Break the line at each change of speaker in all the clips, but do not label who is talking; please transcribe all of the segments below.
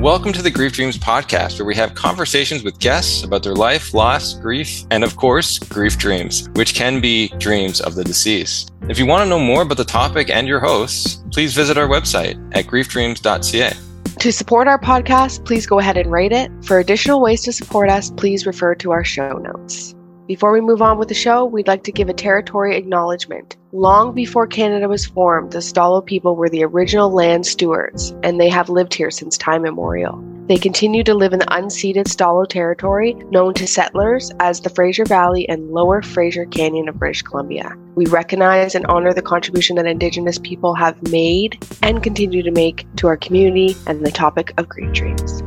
Welcome to the Grief Dreams podcast, where we have conversations with guests about their life, loss, grief, and of course, grief dreams, which can be dreams of the deceased. If you want to know more about the topic and your hosts, please visit our website at griefdreams.ca.
To support our podcast, please go ahead and rate it. For additional ways to support us, please refer to our show notes. Before we move on with the show, we'd like to give a territory acknowledgement. Long before Canada was formed, the Stalo people were the original land stewards, and they have lived here since time immemorial. They continue to live in the unceded Stalo territory, known to settlers as the Fraser Valley and Lower Fraser Canyon of British Columbia. We recognize and honor the contribution that Indigenous people have made and continue to make to our community and the topic of grief dreams.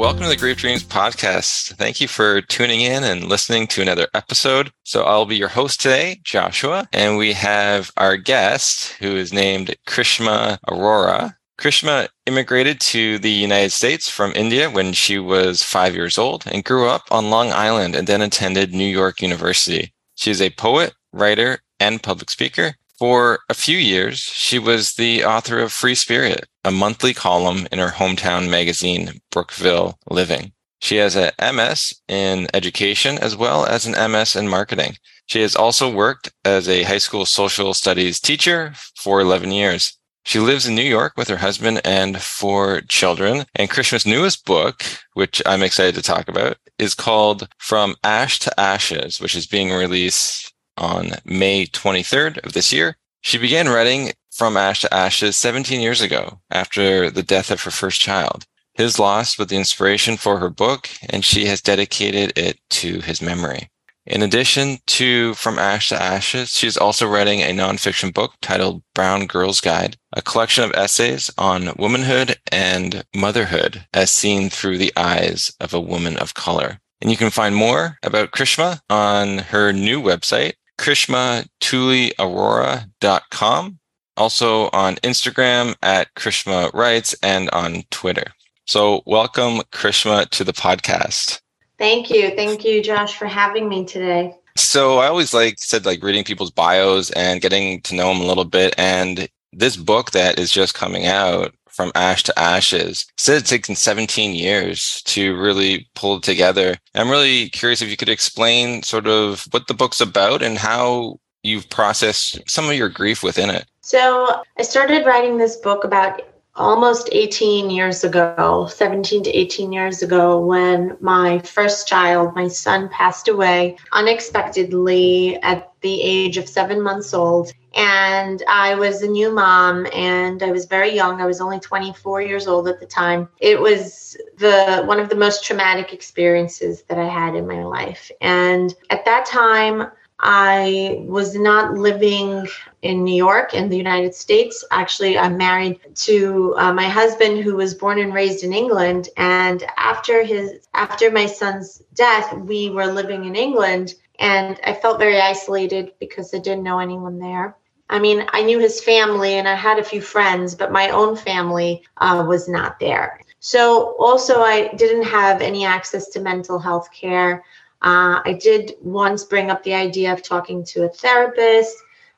Welcome to the Grief Dreams podcast. Thank you for tuning in and listening to another episode. So, I'll be your host today, Joshua, and we have our guest who is named Krishma Arora. Krishma immigrated to the United States from India when she was five years old and grew up on Long Island and then attended New York University. She is a poet, writer, and public speaker. For a few years, she was the author of Free Spirit, a monthly column in her hometown magazine, Brookville Living. She has a MS in education as well as an MS in marketing. She has also worked as a high school social studies teacher for 11 years. She lives in New York with her husband and four children. And Krishma's newest book, which I'm excited to talk about, is called From Ash to Ashes, which is being released on May 23rd of this year. She began writing From Ash to Ashes 17 years ago after the death of her first child. His loss was the inspiration for her book, and she has dedicated it to his memory. In addition to From Ash to Ashes, she's also writing a nonfiction book titled Brown Girl's Guide, a collection of essays on womanhood and motherhood as seen through the eyes of a woman of color. And you can find more about Krishma on her new website, krishmatuliarora.com. Also on Instagram at Krishma Writes and on Twitter. So welcome, Krishma, to the podcast.
Thank you. Thank you, Josh, for having me today.
So I always like said like reading people's bios and getting to know them a little bit. And this book that is just coming out from ash to ashes. Said it's taken 17 years to really pull it together. I'm really curious if you could explain sort of what the book's about and how you've processed some of your grief within it.
So I started writing this book about almost 18 years ago, 17 to 18 years ago, when my first child, my son, passed away unexpectedly at the age of seven months old and I was a new mom and I was very young. I was only 24 years old at the time. It was the one of the most traumatic experiences that I had in my life. And at that time, I was not living in New York in the United States. Actually, I'm married to uh, my husband who was born and raised in England and after his after my son's death, we were living in England and I felt very isolated because I didn't know anyone there. I mean, I knew his family and I had a few friends, but my own family uh, was not there. So, also, I didn't have any access to mental health care. Uh, I did once bring up the idea of talking to a therapist,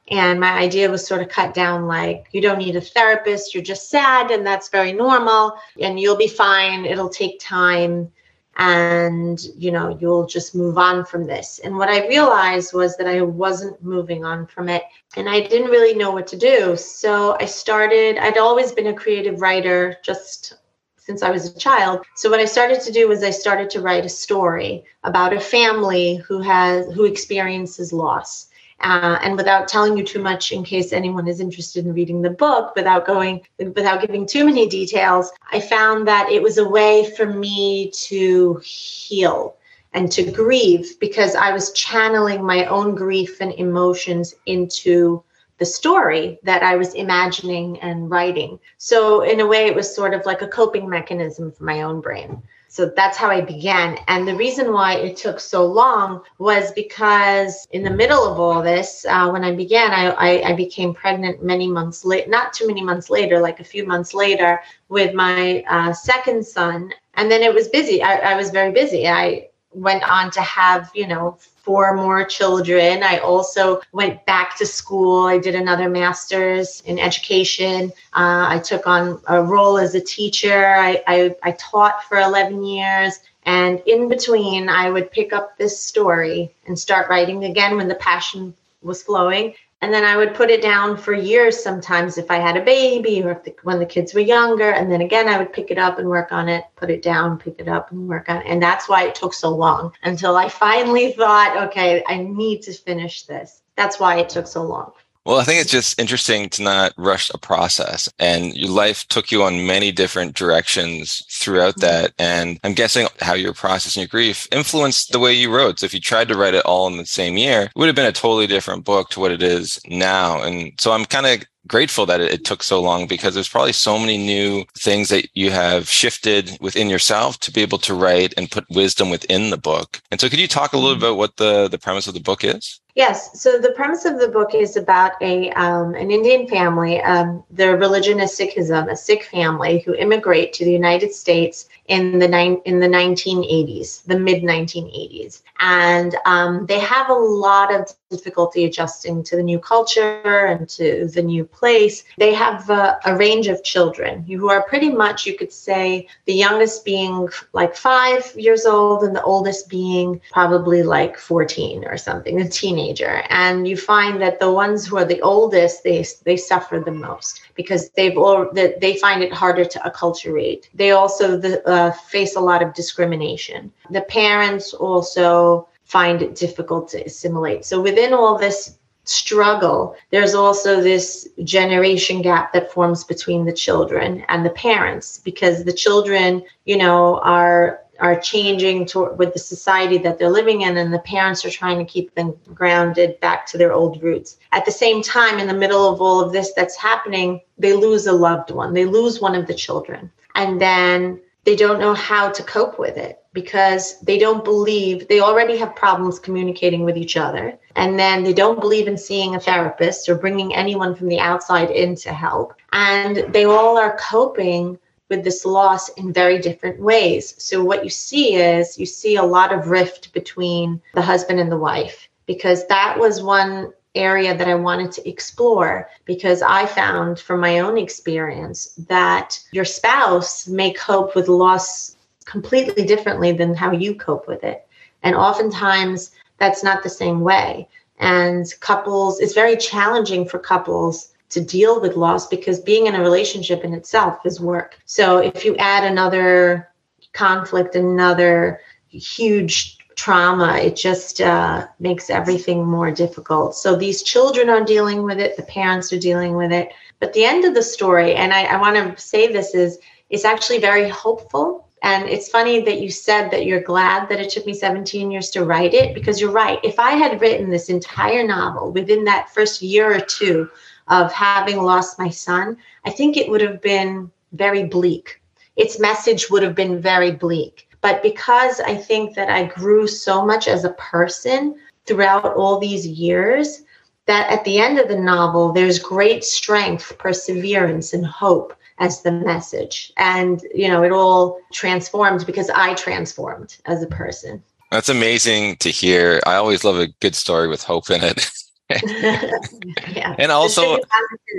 and my idea was sort of cut down like, you don't need a therapist, you're just sad, and that's very normal, and you'll be fine. It'll take time and you know you'll just move on from this. And what i realized was that i wasn't moving on from it and i didn't really know what to do. So i started i'd always been a creative writer just since i was a child. So what i started to do was i started to write a story about a family who has who experiences loss uh, and without telling you too much in case anyone is interested in reading the book without going without giving too many details i found that it was a way for me to heal and to grieve because i was channeling my own grief and emotions into the story that I was imagining and writing. So, in a way, it was sort of like a coping mechanism for my own brain. So that's how I began. And the reason why it took so long was because in the middle of all this, uh, when I began, I, I, I, became pregnant many months late, not too many months later, like a few months later, with my uh, second son. And then it was busy. I, I was very busy. I went on to have, you know, four more children. I also went back to school. I did another master's in education. Uh, I took on a role as a teacher. I, I, I taught for 11 years. And in between, I would pick up this story and start writing again when the passion was flowing and then I would put it down for years sometimes if I had a baby or the, when the kids were younger. And then again, I would pick it up and work on it, put it down, pick it up and work on it. And that's why it took so long until I finally thought, okay, I need to finish this. That's why it took so long.
Well, I think it's just interesting to not rush a process. And your life took you on many different directions throughout mm-hmm. that. And I'm guessing how your process and your grief influenced the way you wrote. So if you tried to write it all in the same year, it would have been a totally different book to what it is now. And so I'm kind of grateful that it, it, took so long because there's probably so many new things that you have shifted within yourself to be able to write and put wisdom within the book. And so could you talk a little mm-hmm. bit about what the, the premise of the book is?
Yes. So the premise of the book is about a um, an Indian family. Um, their religion is Sikhism, a Sikh family who immigrate to the United States in the nine in the 1980s, the mid 1980s, and um, they have a lot of difficulty adjusting to the new culture and to the new place. They have a, a range of children who are pretty much, you could say, the youngest being like five years old and the oldest being probably like 14 or something, a teenager. And you find that the ones who are the oldest, they they suffer the most because they've all that they find it harder to acculturate. They also the, uh, face a lot of discrimination. The parents also find it difficult to assimilate. So within all this struggle, there's also this generation gap that forms between the children and the parents because the children, you know, are are changing to, with the society that they're living in and the parents are trying to keep them grounded back to their old roots. At the same time in the middle of all of this that's happening they lose a loved one. They lose one of the children. And then they don't know how to cope with it because they don't believe they already have problems communicating with each other. And then they don't believe in seeing a therapist or bringing anyone from the outside in to help. And they all are coping with this loss in very different ways. So what you see is you see a lot of rift between the husband and the wife because that was one area that I wanted to explore because I found from my own experience that your spouse may cope with loss completely differently than how you cope with it. And oftentimes that's not the same way. And couples, it's very challenging for couples to deal with loss because being in a relationship in itself is work. So if you add another conflict, another huge trauma, it just uh, makes everything more difficult. So these children are dealing with it, the parents are dealing with it. But the end of the story, and I, I want to say this is, it's actually very hopeful. And it's funny that you said that you're glad that it took me 17 years to write it because you're right. If I had written this entire novel within that first year or two of having lost my son, I think it would have been very bleak. Its message would have been very bleak but because I think that I grew so much as a person throughout all these years, that at the end of the novel, there's great strength, perseverance, and hope as the message. And, you know, it all transformed because I transformed as a person.
That's amazing to hear. I always love a good story with hope in it. yeah. And also,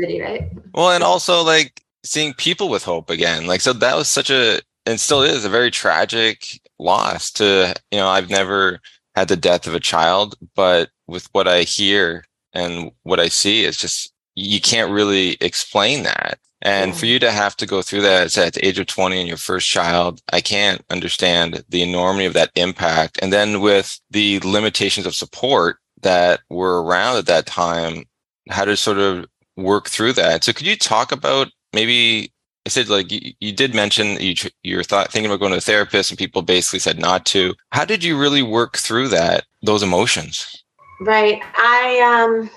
right? well, and also like seeing people with hope again. Like, so that was such a and still is a very tragic loss to you know i've never had the death of a child but with what i hear and what i see it's just you can't really explain that and for you to have to go through that at the age of 20 and your first child i can't understand the enormity of that impact and then with the limitations of support that were around at that time how to sort of work through that so could you talk about maybe I said like you, you did mention you you're thought thinking about going to a therapist and people basically said not to. How did you really work through that those emotions?
Right. I um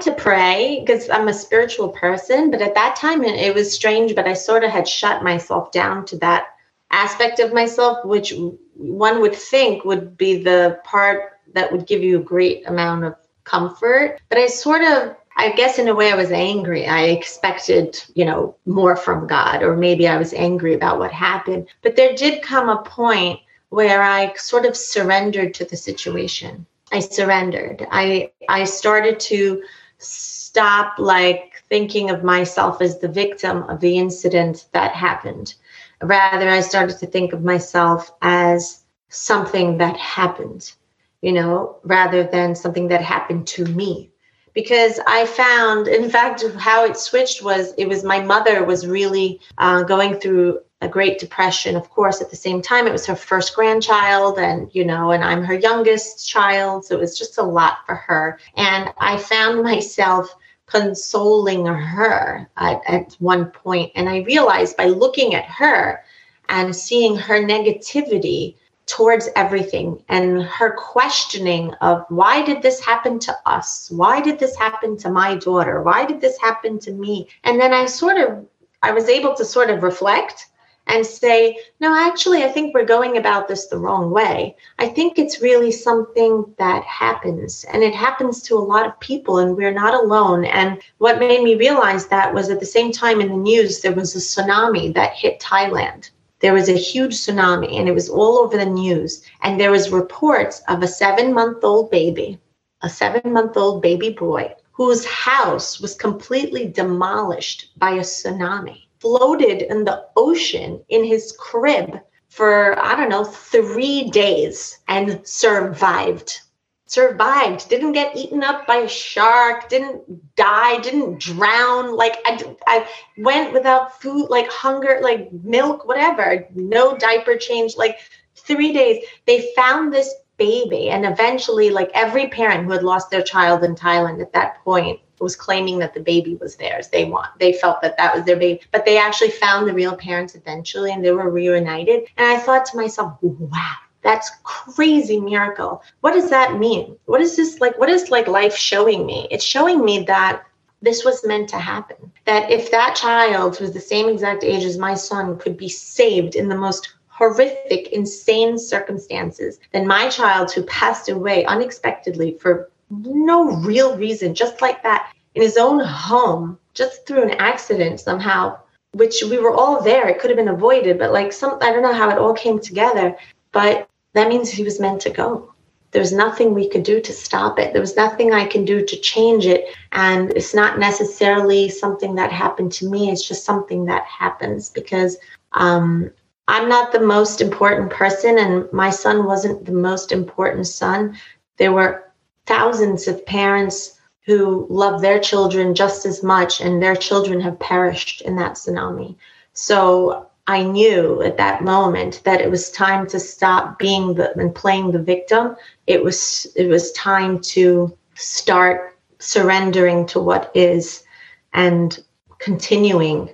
to pray because I'm a spiritual person, but at that time it, it was strange, but I sort of had shut myself down to that aspect of myself which one would think would be the part that would give you a great amount of comfort, but I sort of I guess in a way I was angry. I expected, you know, more from God, or maybe I was angry about what happened. But there did come a point where I sort of surrendered to the situation. I surrendered. I I started to stop like thinking of myself as the victim of the incident that happened. Rather, I started to think of myself as something that happened, you know, rather than something that happened to me. Because I found, in fact, how it switched was it was my mother was really uh, going through a great depression of course at the same time it was her first grandchild and you know and i'm her youngest child so it was just a lot for her. And i found myself consoling her at, at one point and i realized by looking at her and seeing her negativity towards everything and her questioning of why did this happen to us? Why did this happen to my daughter? Why did this happen to me? And then i sort of i was able to sort of reflect and say, no, actually, I think we're going about this the wrong way. I think it's really something that happens, and it happens to a lot of people, and we're not alone. And what made me realize that was at the same time in the news, there was a tsunami that hit Thailand. There was a huge tsunami, and it was all over the news. And there was reports of a seven-month-old baby, a seven-month-old baby boy, whose house was completely demolished by a tsunami floated in the ocean in his crib for, I don't know, three days and survived. Survived, didn't get eaten up by a shark, didn't die, didn't drown. Like, I, I went without food, like hunger, like milk, whatever, no diaper change, like three days. They found this baby, and eventually, like every parent who had lost their child in Thailand at that point was claiming that the baby was theirs. They want they felt that that was their baby, but they actually found the real parents eventually, and they were reunited. And I thought to myself, wow. That's crazy miracle. What does that mean? What is this like? What is like life showing me? It's showing me that this was meant to happen. That if that child was the same exact age as my son could be saved in the most horrific, insane circumstances, then my child who passed away unexpectedly for no real reason, just like that, in his own home, just through an accident somehow, which we were all there. It could have been avoided, but like some, I don't know how it all came together, but that means he was meant to go. There was nothing we could do to stop it. There was nothing I can do to change it. And it's not necessarily something that happened to me. It's just something that happens because um, I'm not the most important person, and my son wasn't the most important son. There were thousands of parents who love their children just as much, and their children have perished in that tsunami. So I knew at that moment that it was time to stop being the and playing the victim. It was it was time to start surrendering to what is and continuing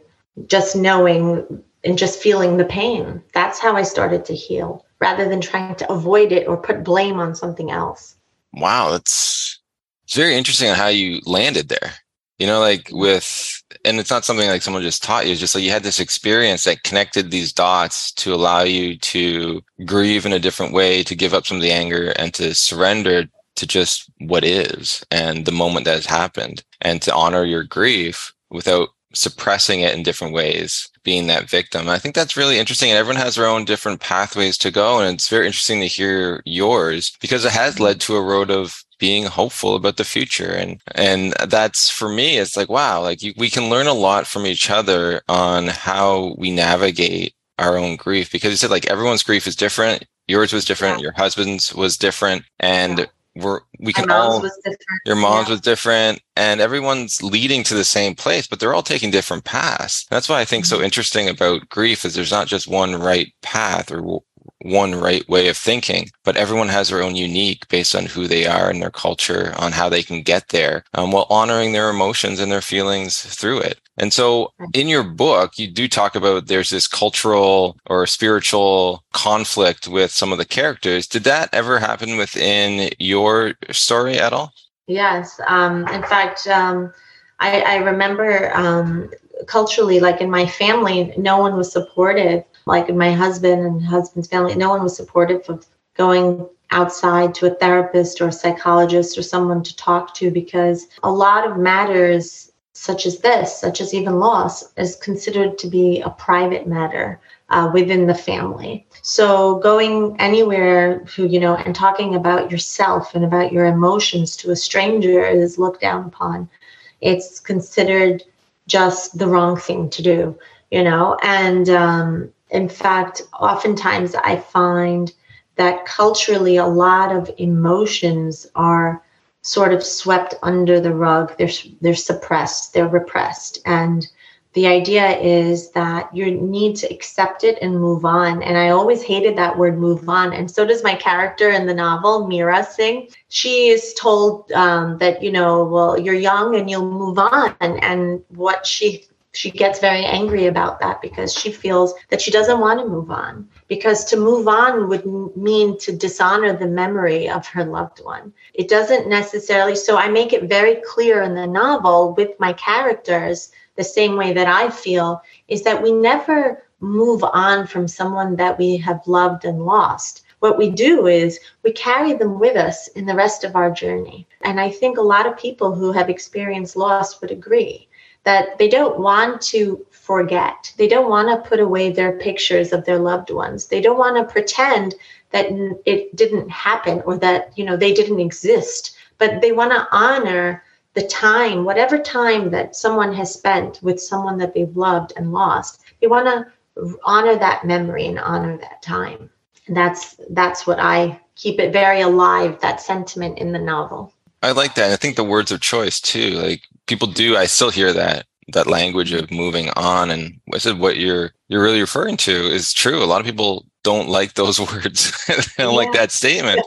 just knowing and just feeling the pain. That's how I started to heal rather than trying to avoid it or put blame on something else.
Wow, that's it's very interesting on how you landed there. You know, like with, and it's not something like someone just taught you. It's just like you had this experience that connected these dots to allow you to grieve in a different way, to give up some of the anger and to surrender to just what is and the moment that has happened and to honor your grief without suppressing it in different ways, being that victim. I think that's really interesting. And everyone has their own different pathways to go. And it's very interesting to hear yours because it has led to a road of being hopeful about the future. And, and that's for me, it's like, wow, like you, we can learn a lot from each other on how we navigate our own grief because you said like everyone's grief is different. Yours was different. Yeah. Your husband's was different. And yeah we're we can all your mom's yeah. was different and everyone's leading to the same place but they're all taking different paths that's why i think mm-hmm. so interesting about grief is there's not just one right path or one right way of thinking, but everyone has their own unique based on who they are and their culture on how they can get there um, while honoring their emotions and their feelings through it. And so in your book, you do talk about there's this cultural or spiritual conflict with some of the characters. Did that ever happen within your story at all?
Yes. Um, in fact, um, I, I, remember um, culturally, like in my family, no one was supportive like my husband and husband's family, no one was supportive of going outside to a therapist or a psychologist or someone to talk to because a lot of matters such as this, such as even loss, is considered to be a private matter uh, within the family. So going anywhere who, you know, and talking about yourself and about your emotions to a stranger is looked down upon. It's considered just the wrong thing to do, you know, and um, in fact, oftentimes I find that culturally a lot of emotions are sort of swept under the rug. They're they're suppressed. They're repressed, and the idea is that you need to accept it and move on. And I always hated that word "move on," and so does my character in the novel, Mira Singh. She is told um, that you know, well, you're young and you'll move on, and what she she gets very angry about that because she feels that she doesn't want to move on. Because to move on would mean to dishonor the memory of her loved one. It doesn't necessarily so i make it very clear in the novel with my characters the same way that i feel is that we never move on from someone that we have loved and lost. What we do is we carry them with us in the rest of our journey. And i think a lot of people who have experienced loss would agree that they don't want to forget. They don't want to put away their pictures of their loved ones. They don't want to pretend that it didn't happen or that, you know, they didn't exist, but they want to honor the time, whatever time that someone has spent with someone that they've loved and lost. They want to honor that memory and honor that time. And that's that's what I keep it very alive that sentiment in the novel.
I like that. I think the words of choice too. Like people do i still hear that that language of moving on and I said what you're you're really referring to is true a lot of people don't like those words they don't yeah. like that statement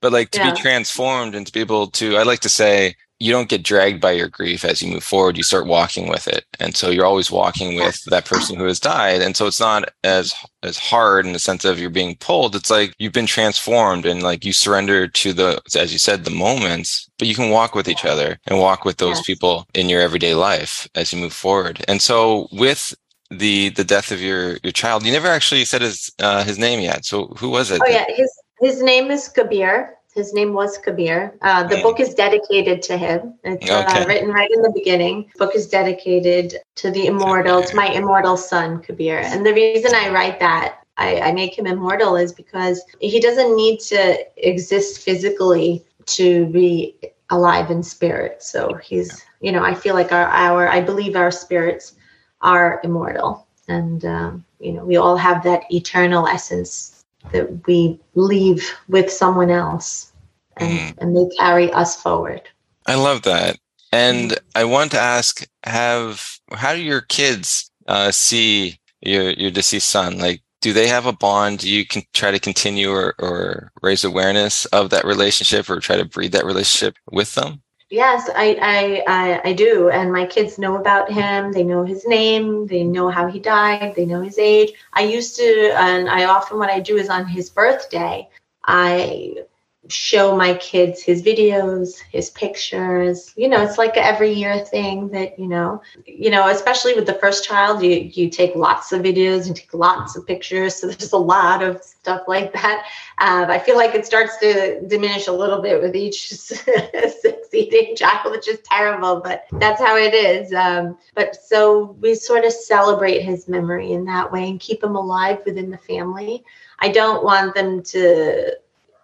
but like to yeah. be transformed and to be able to i like to say you don't get dragged by your grief as you move forward you start walking with it. And so you're always walking with that person who has died. And so it's not as as hard in the sense of you're being pulled. It's like you've been transformed and like you surrender to the as you said the moments but you can walk with each other and walk with those yes. people in your everyday life as you move forward. And so with the the death of your your child you never actually said his uh, his name yet. So who was it
oh yeah. His his name is kabir his name was Kabir. Uh, the book is dedicated to him. It's uh, okay. uh, written right in the beginning. The book is dedicated to the immortal, to my immortal son, Kabir. And the reason I write that, I, I make him immortal, is because he doesn't need to exist physically to be alive in spirit. So he's, you know, I feel like our, our I believe our spirits are immortal. And, um, you know, we all have that eternal essence that we leave with someone else and, mm. and they carry us forward.
I love that. And I want to ask, have how do your kids uh, see your your deceased son? Like, do they have a bond? Do you can try to continue or, or raise awareness of that relationship or try to breed that relationship with them?
Yes, I, I, I, I, do. And my kids know about him. They know his name. They know how he died. They know his age. I used to, and I often, what I do is on his birthday, I show my kids his videos, his pictures. You know, it's like every year thing that, you know, you know, especially with the first child, you you take lots of videos and take lots of pictures. So there's a lot of stuff like that. Uh, I feel like it starts to diminish a little bit with each succeeding child, which is terrible, but that's how it is. Um, but so we sort of celebrate his memory in that way and keep him alive within the family. I don't want them to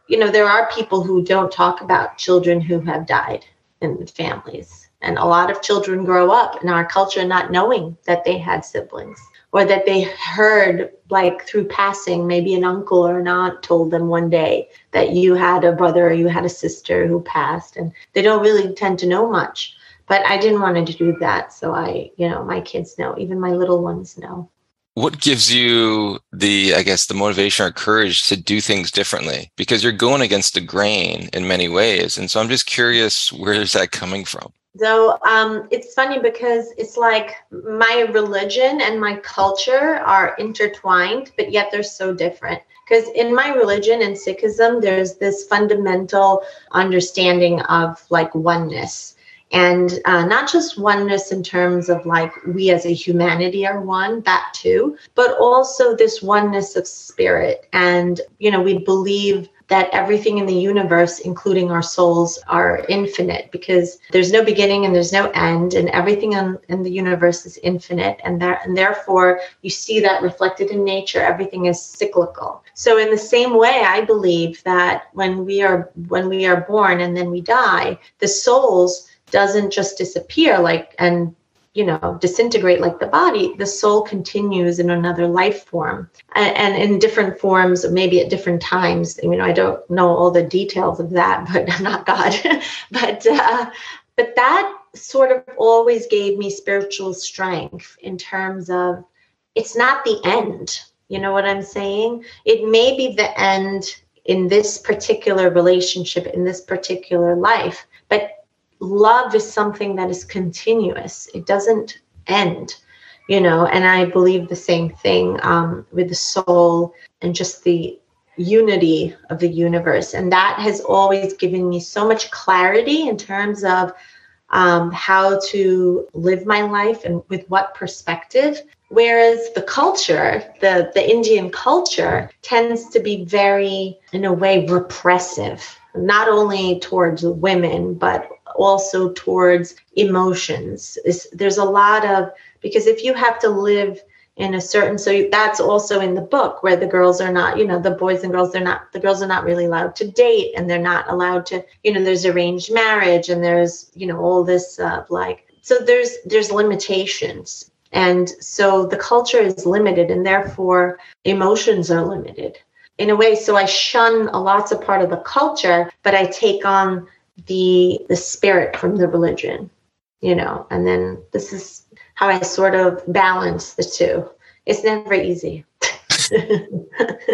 you know, there are people who don't talk about children who have died in families. And a lot of children grow up in our culture not knowing that they had siblings or that they heard, like through passing, maybe an uncle or an aunt told them one day that you had a brother or you had a sister who passed. And they don't really tend to know much. But I didn't want to do that. So I, you know, my kids know, even my little ones know
what gives you the i guess the motivation or courage to do things differently? Because you're going against the grain in many ways and so i'm just curious where is that coming from?
So um, it's funny because it's like my religion and my culture are intertwined but yet they're so different. Because in my religion and sikhism there's this fundamental understanding of like oneness and uh, not just oneness in terms of like we as a humanity are one that too but also this oneness of spirit and you know we believe that everything in the universe, including our souls, are infinite because there's no beginning and there's no end, and everything in, in the universe is infinite, and that and therefore you see that reflected in nature. Everything is cyclical. So in the same way, I believe that when we are when we are born and then we die, the souls doesn't just disappear like and you know disintegrate like the body the soul continues in another life form. And, and, in different forms maybe at different times. You know i don't know all the details of that but i'm not god. But uh, but that sort of always gave me spiritual strength in terms of it's not the end. You know what i'm saying? It may be the end in this particular relationship in this particular life but love is something that is continuous. It doesn't end you know and i believe the same thing um, with the soul and just the unity of the universe. And that has always given me so much clarity in terms of um, how to live my life and with what perspective. Whereas the culture the the indian culture tends to be very in a way repressive not only towards women but also towards emotions. It's, there's a lot of, because if you have to live in a certain, so that's also in the book where the girls are not, you know, the boys and girls, they're not, the girls are not really allowed to date and they're not allowed to, you know, there's arranged marriage and there's, you know, all this uh, like, so there's, there's limitations. And so the culture is limited and therefore emotions are limited in a way so i shun a lots of part of the culture but i take on the the spirit from the religion you know? And then this is how i sort of balance the two. It's never easy.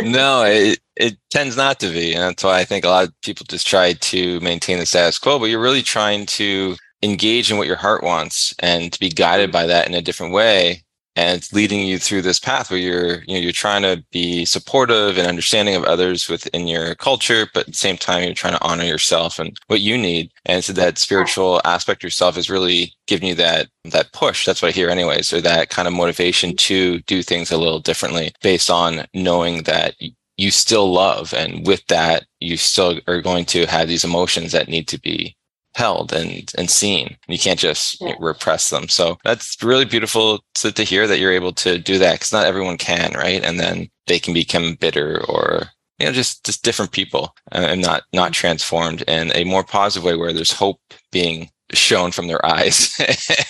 No it, it tends not to be. And that's why i think a lot of people just try to maintain the status quo but you're really trying to engage in what your heart wants and to be guided mm. by that in a different way and it's leading you through this path where you're you know you're trying to be supportive and understanding of others within your culture but at the same time you're trying to honor yourself and what you need. And so that spiritual aspect of yourself is really giving you that that push. That's what i hear anyway. So that kind of motivation to do things a little differently based on knowing that you still love and with that you still are going to have these emotions that need to be held and and seen. You can't just yeah. repress them. So that's really beautiful to, to hear that you're able to do that because not everyone can, right? And then they can become bitter or you know just just different people uh, and not not mm-hmm. transformed in a more positive way where there's hope being shown from their eyes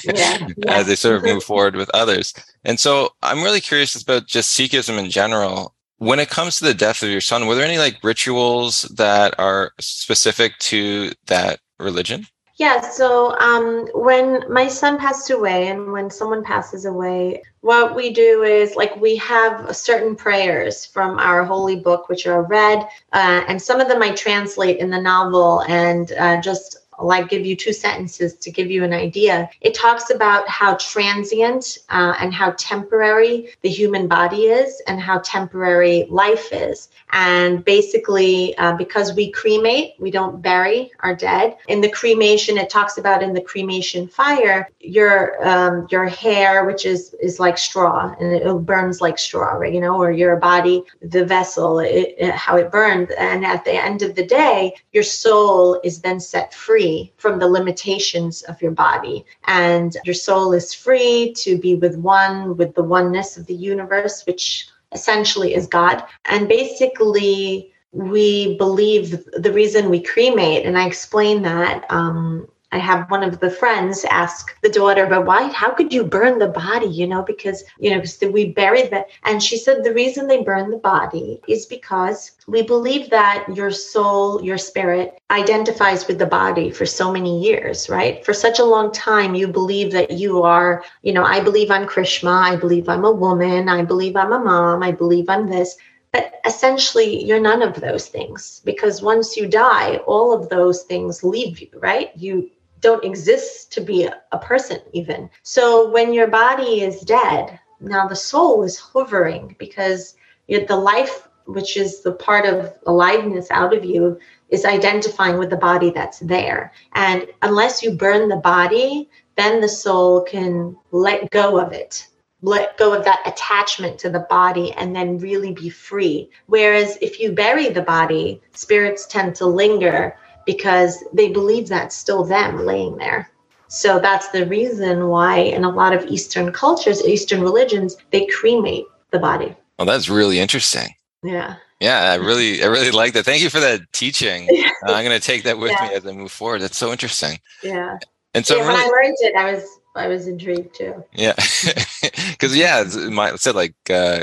yeah, yeah. as they sort of move forward with others. And so I'm really curious about just Sikhism in general. When it comes to the death of your son, were there any like rituals that are specific to that religion?
Yeah, so um, when my son passed away, and when someone passes away, what we do is like we have certain prayers from our holy book, which are read, uh, and some of them I translate in the novel and uh, just like give you two sentences to give you an idea. It talks about how transient uh, and how temporary the human body is and how temporary life is. And basically, uh, because we cremate, we don't bury our dead. In the cremation, it talks about in the cremation fire, your um, your hair, which is is like straw, and it burns like straw, right? You know, or your body, the vessel, it, it, how it burned. And at the end of the day, your soul is then set free from the limitations of your body, and your soul is free to be with one, with the oneness of the universe, which essentially is God. And basically, we believe the reason we cremate, and I explain that um, I have one of the friends ask the daughter, but why, how could you burn the body? You know, because, you know, because we buried that. And she said the reason they burn the body is because we believe that your soul, your spirit identifies with the body for so many years, right? For such a long time, you believe that you are, you know, I believe I'm Krishma. I believe I'm a woman. I believe I'm a mom. I believe I'm this. But essentially, you're none of those things because once you die, all of those things leave you, right? You don't exist to be a, person even so when your body is dead now the soul is hovering because the life which is the part of aliveness out of you is identifying with the body that's there and unless you burn the body then the soul can let go of it let go of that attachment to the body and then really be free. Whereas if you bury the body, spirits tend to linger because they believe that's still them laying there. So that's the reason why in a lot of Eastern cultures, Eastern religions, they cremate the body.
Well, that's really interesting.
Yeah.
Yeah, I really, I really like that. Thank you for that teaching. Uh, I'm going to take that with yeah. me as I move forward. That's so interesting.
Yeah.
And so
yeah,
really,
when I learned it, I was, I was intrigued too.
Yeah, because yeah, my said like uh,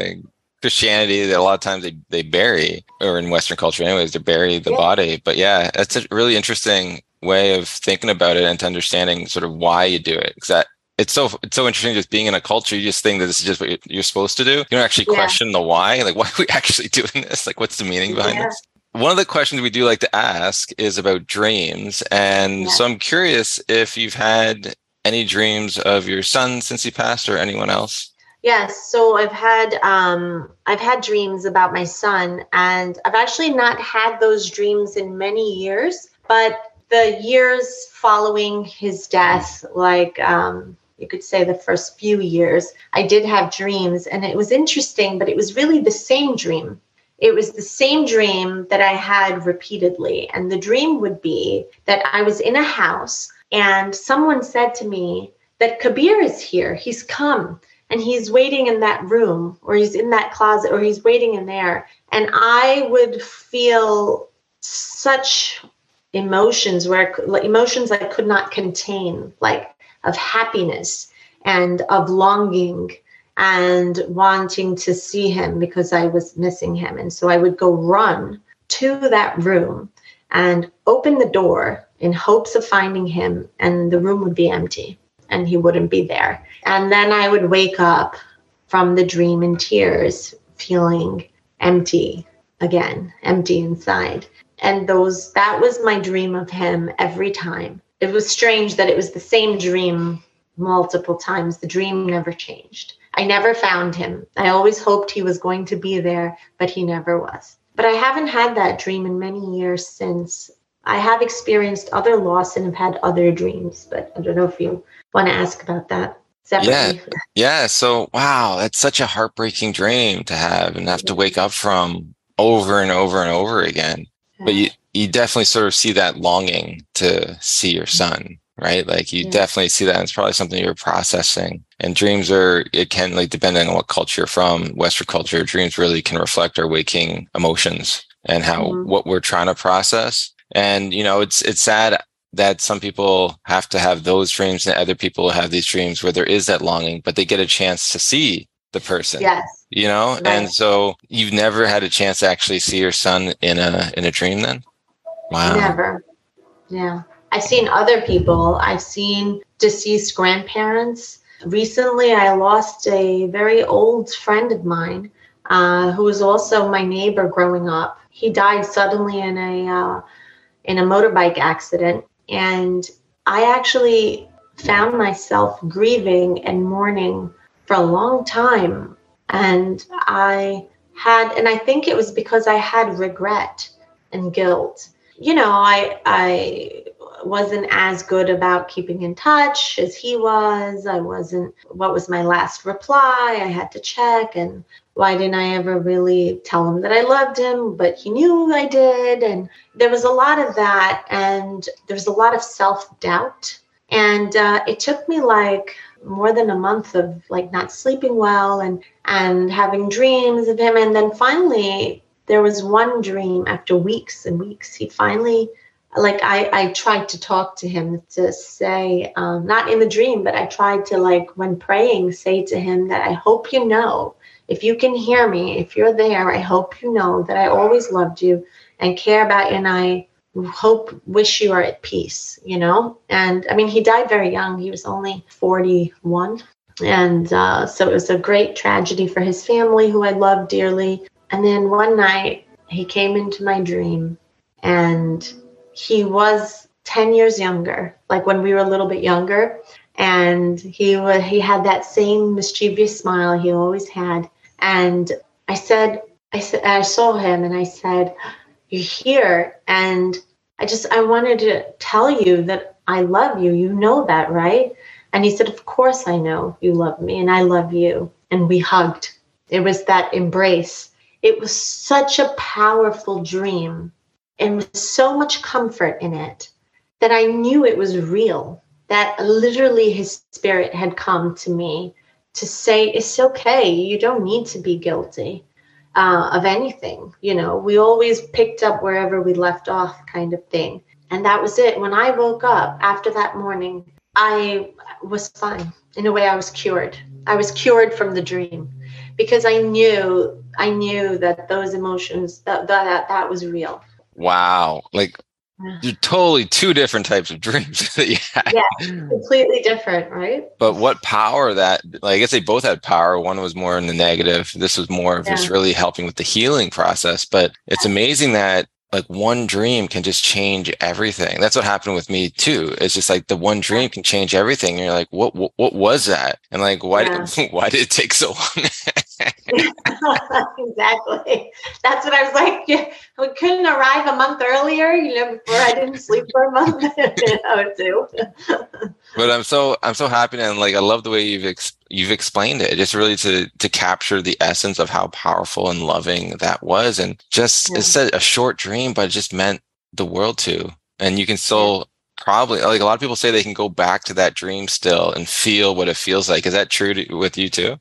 Christianity that a lot of times they they bury, or in Western culture, anyways, they bury the yeah. body. But yeah, that's a really interesting way of thinking about it and to understanding sort of why you do it. Because that it's so it's so interesting just being in a culture you just think that this is just what you're supposed to do you don't actually yeah. question the why like why are we actually doing this like what's the meaning behind yeah. this one of the questions we do like to ask is about dreams and yeah. so i'm curious if you've had any dreams of your son since he passed or anyone else
yes so i've had um i've had dreams about my son and i've actually not had those dreams in many years but the years following his death like um you could say the first few years, I did have dreams. And it was interesting, but it was really the same dream. It was the same dream that I had repeatedly. And the dream would be that I was in a house and someone said to me that Kabir is here. He's come and he's waiting in that room or he's in that closet or he's waiting in there. And I would feel such emotions where emotions I could not contain, like of happiness and of longing and wanting to see him because I was missing him. And so I would go run to that room and open the door in hopes of finding him, and the room would be empty and he wouldn't be there. And then I would wake up from the dream in tears, feeling empty again, empty inside. And those that was my dream of him every time it was strange that it was the same dream multiple times. The dream never changed. I never found him. I always hoped he was going to be there, but he never was. But I haven't had that dream in many years since. I have experienced other loss and have had other dreams, but I don't know if you want to ask about that.
Separately. Yeah. Yeah. So, wow, that's such a heartbreaking dream to have and have to wake up from over and over and over again. But you, you definitely sort of see that longing to see your son right like you yeah. definitely see that and it's probably something you're processing and dreams are it can like depending on what culture you're from western culture dreams really can reflect our waking emotions and how mm-hmm. what we're trying to process and you know it's it's sad that some people have to have those dreams and other people have these dreams where there is that longing but they get a chance to see the person
yes
you know right. and so you've never had a chance to actually see your son in a in a dream then Wow.
Never. Yeah. I've seen other people. I've seen deceased grandparents. Recently, I lost a very old friend of mine uh, who was also my neighbor growing up. He died suddenly in a uh, in a motorbike accident, and I actually found myself grieving and mourning for a long time. And I had, and I think it was because I had regret and guilt you know, I I wasn't as good about keeping in touch as he was. I wasn't what was my last reply? I had to check and why didn't I ever really tell him that I loved him, but he knew I did and there was a lot of that and there was a lot of self-doubt and uh, it took me like more than a month of like not sleeping well and and having dreams of him and then finally there was one dream after weeks and weeks he finally like i i tried to talk to him to say um, not in the dream but i tried to like when praying say to him that i hope you know. If you can hear me if you're there i hope you know that i always loved you and care about you and i hope wish you are at peace you know? And i mean he died very young. He was only 41 and uh, so it was a great tragedy for his family who i loved dearly. And then one night he came into my dream and he was 10 years younger, like when we were a little bit younger. And he was, he had that same mischievous smile he always had. And I said, I said, I saw him and I said, You're here. And I just, I wanted to tell you that I love you. You know that, right? And he said, Of course I know you love me and I love you. And we hugged. It was that embrace. It was such a powerful dream and with so much comfort in it that I knew it was real, that literally his spirit had come to me to say, It's okay. You don't need to be guilty uh, of anything. You know, we always picked up wherever we left off, kind of thing. And that was it. When I woke up after that morning, I was fine. In a way, I was cured. I was cured from the dream because I knew, I knew that those emotions, that that, that was real.
Wow. Like you're totally two different types of dreams that you
had. Yeah, completely different, right?
But what power that, like, I guess they both had power. One was more in the negative. This was more of yeah. just really helping with the healing process. But it's amazing that like one dream can just change everything. That's what happened with me too. It's just like the one dream can change everything. And you're like, what, what, what was that? And like, why, yeah. did, why did it take so long?
Exactly. That's what I was like. We couldn't arrive a month earlier, you know, before I didn't sleep for a month, you know, too.
but I'm so, I'm so happy. And like, I love the way you've, ex- you've explained it just really to to capture the essence of how powerful and loving that was and just yeah. it said a short dream but it just meant the world to and you can still probably like a lot of people say they can go back to that dream still and feel what it feels like is that true to, with you too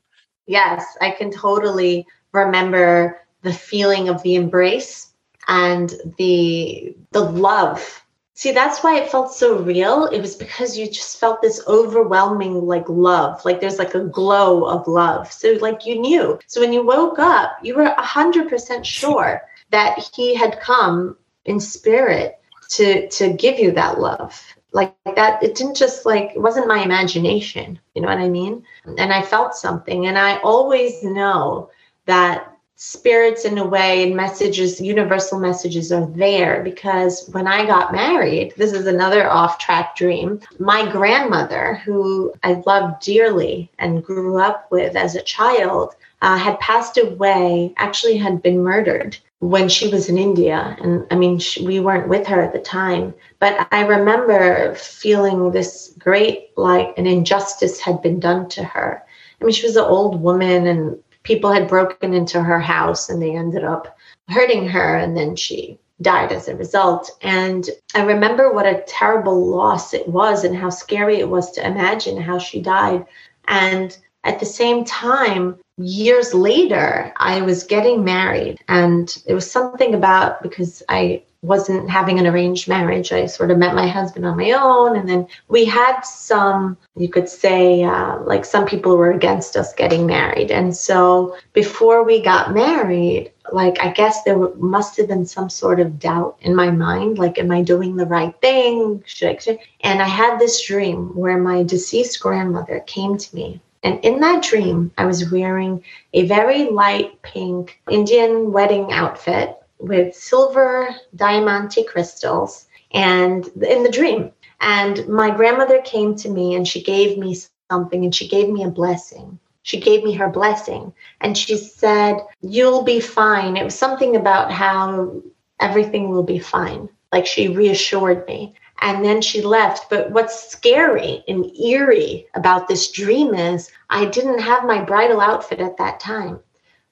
yes i can totally remember the feeling of the embrace and the the love See, that's why it felt so real. It was because you just felt this overwhelming like love. Like there's like a glow of love. So like you knew. So when you woke up, you were 100% sure that he had come in spirit to to give you that love. Like that it didn't just like it wasn't my imagination. You know what I mean? And I felt something and I always know that spirits in a way and messages universal messages are there because when i got married this is another off track dream my grandmother who i loved dearly and grew up with as a child uh, had passed away actually had been murdered when she was in india and i mean she, we weren't with her at the time but i remember feeling this great like an injustice had been done to her. I mean, she was an old woman and people had broken into her house and they ended up hurting her and then she died as a result. And i remember what a terrible loss it was and how scary it was to imagine how she died. And at the same time years later i was getting married and it was something about because i wasn't having an arranged marriage. I sort of met my husband on my own. And then we had some, you could say, uh, like some people were against us getting married. And so before we got married, like I guess there must have been some sort of doubt in my mind like, am I doing the right thing? Should I? Should? And I had this dream where my deceased grandmother came to me and in that dream, I was wearing a very light pink Indian wedding outfit with silver diamante crystals and in the dream. And my grandmother came to me and she gave me something and she gave me a blessing. She gave me her blessing and she said, You'll be fine. It was something about how everything will be fine. Like she reassured me. And then she left. But what's scary and eerie about this dream is I didn't have my bridal outfit at that time.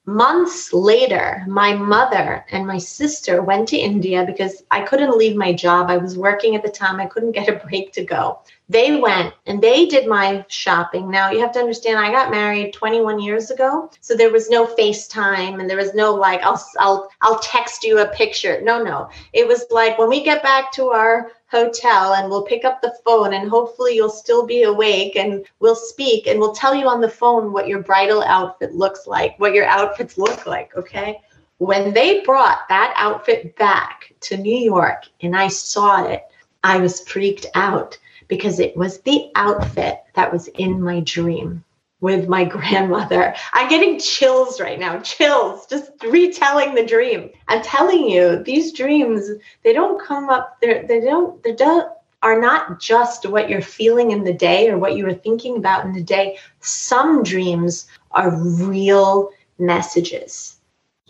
Months later, my mother and my sister went to India because I couldn't leave my job. I was working at the time, I couldn't get a break to go. They went and they did my shopping. Now, you have to understand, I got married 21 years ago, so there was no FaceTime and there was no like, I'll, I'll, I'll text you a picture. No, no. It was like when we get back to our hotel and we'll pick up the phone and hopefully you'll still be awake and we'll speak and we'll tell you on the phone what your bridal outfit looks like, what your outfits look like, okay? When they brought that outfit back to New York and I saw it, I was freaked out because it was the outfit that was in my dream with my grandmother. I'm getting chills right now, chills, just retelling the dream. I'm telling you, these dreams, they don't come up, they're, they don't, they don't, are not just what you're feeling in the day or what you were thinking about in the day. Some dreams are real messages,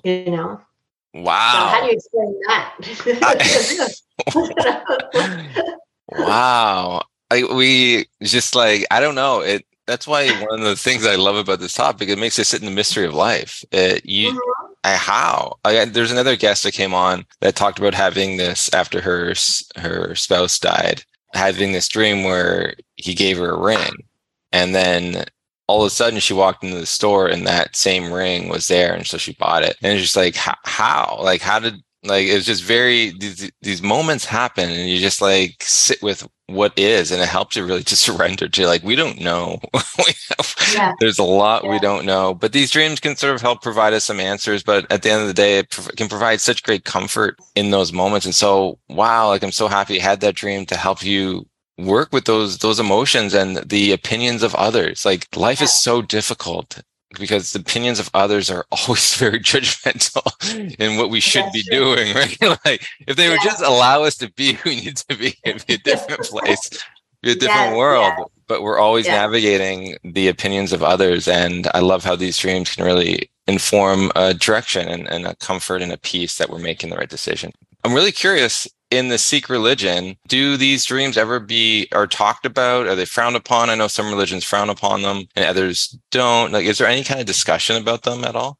you know?
Wow.
So how do you explain that?
wow. I, we just like I don't know it. That's why one of the things I love about this topic it makes it sit in the mystery of life. It, you, mm-hmm. I, how? I, there's another guest that came on that talked about having this after her her spouse died, having this dream where he gave her a ring, and then all of a sudden she walked into the store and that same ring was there, and so she bought it. And it's just like how? Like how did like it's just very these, these moments happen and you just like sit with what is and it helps you really to surrender to like we don't know yeah. there's a lot yeah. we don't know but these dreams can sort of help provide us some answers but at the end of the day it can provide such great comfort in those moments and so wow like i'm so happy you had that dream to help you work with those those emotions and the opinions of others like life yeah. is so difficult because the opinions of others are always very judgmental mm. in what we should That's be true. doing, right? like if they yeah. would just allow us to be who we need to be, it'd be a different place, be a different world. Yeah. But we're always navigating the opinions of others. And I love how these dreams can really inform a direction and, and a comfort and a peace that we're making the right decision. I'm really curious in the Sikh religion, do these dreams ever be are talked about? Are they frowned upon? I know some religions frown upon them and others don't. Like, is there any kind of discussion about them at all?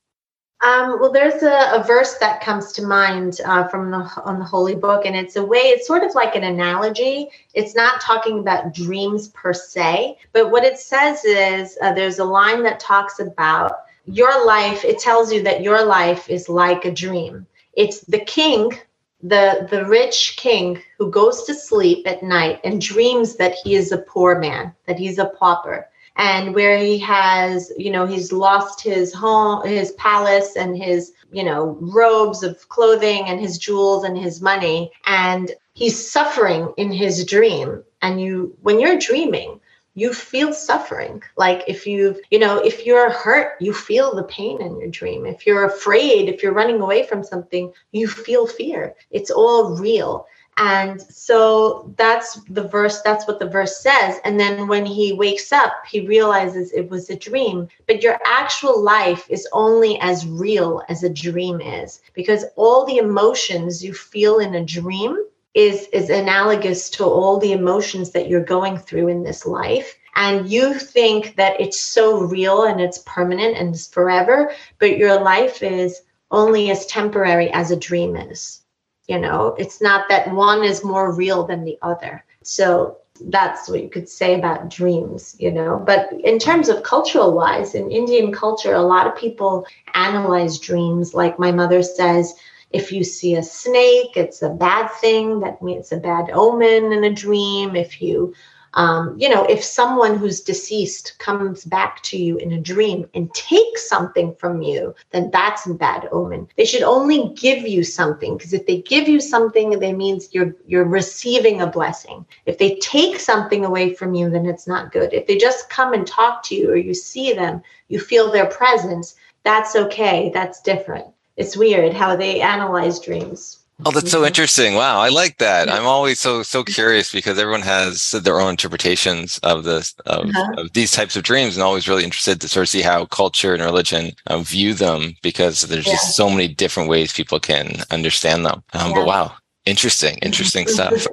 Um, well, there's a, a, verse that comes to mind uh, from the on the holy book, and it's a way. It's sort of like an analogy. It's not talking about dreams per se, but what it says is uh, there's a line that talks about your life. It tells you that your life is like a dream. It's the king the the rich king who goes to sleep at night and dreams that he is a poor man that he's a pauper. And where he has you know he's lost his home his palace and his you know robes of clothing and his jewels and his money. And he's suffering in his dream. And you when you're dreaming you feel suffering. Like if you've you know if you're hurt you feel the pain in your dream. If you're afraid if you're running away from something you feel fear. It's all real. And so that's the verse that's what the verse says. And then when he wakes up he realizes it was a dream. But your actual life is only as real as a dream is because all the emotions you feel in a dream is is analogous to all the emotions that you're going through in this life. And you think that it's so real and it's permanent and it's forever but your life is only as temporary as a dream is. You know it's not that one is more real than the other. So that's what you could say about dreams you know. But in terms of cultural wise in indian culture a lot of people analyze dreams. Like my mother says if you see a snake, it's a bad thing. That means a bad omen in a dream. If you, um, you know, if someone who's deceased comes back to you in a dream and takes something from you, then that's a bad omen. They should only give you something because if they give you something, that means you're you're receiving a blessing. If they take something away from you, then it's not good. If they just come and talk to you or you see them, you feel their presence, that's okay. That's different it's weird how they analyze dreams.
Oh, that's so mm-hmm. interesting. Wow, I like that. Yeah. I'm always so so curious because everyone has their own interpretations of this of, uh-huh. of, these types of dreams, and always really interested to sort of see how culture and religion um, view them because there's yeah. just so many different ways people can understand them. Um, yeah. But wow, interesting, interesting stuff.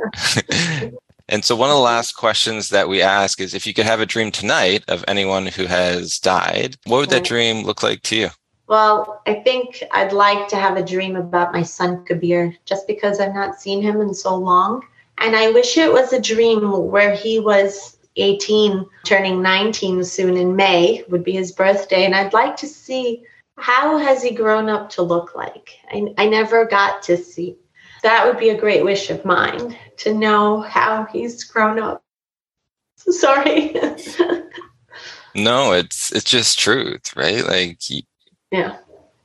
and so, one of the last questions that we ask is, if you could have a dream tonight of anyone who has died, what would that dream look like to you?
Well, I think I'd like to have a dream about my son Kabir just because I've not seen him in so long. And I wish it was a dream where he was 18, turning 19 soon in May, would be his birthday. And I'd like to see how has he grown up to look like. I, I never got to see. That would be a great wish of mine to know how he's grown up. Sorry.
no, it's it's just truth, right? Like
yeah.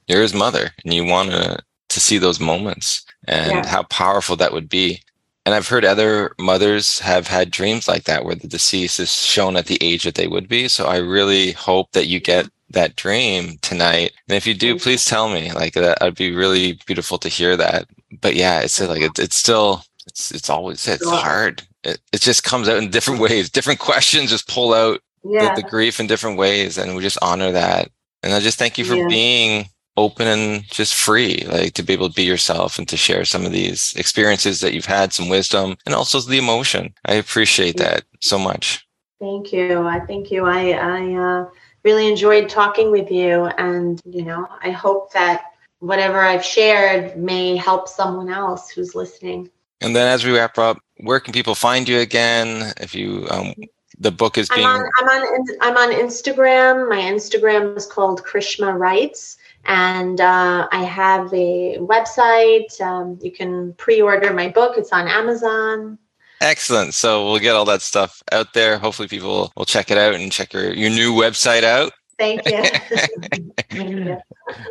You're his mother and you want to to see those moments and yeah. how powerful that would be. And I've heard other mothers have had dreams like that where the deceased is shown at the age that they would be. So I really hope that you get that dream tonight. And if you do, please tell me. Like that would be really beautiful to hear that. But yeah, it's like it, it's still it's it's always it's hard. It, it just comes out in different ways. Different questions just pull out yeah. the, the grief in different ways, and we just honor that and I just thank you for yeah. being open and just free, like to be able to be yourself and to share some of these experiences that you've had, some wisdom, and also the emotion. I appreciate that so much.
Thank you. I thank you. I, I uh, really enjoyed talking with you. And, you know, I hope that whatever I've shared may help someone else who's listening.
And then as we wrap up, where can people find you again? If you, um, the book is being.
I'm on, I'm on, I'm on Instagram. My Instagram is called Krishma Writes. And uh, I have a website. Um, you can pre order my book, it's on Amazon.
Excellent. So we'll get all that stuff out there. Hopefully, people will check it out and check your, your new website out.
Thank you. thank you.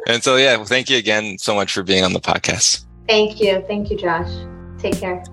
And so, yeah, well, thank you again so much for being on the podcast.
Thank you. Thank you, Josh. Take care.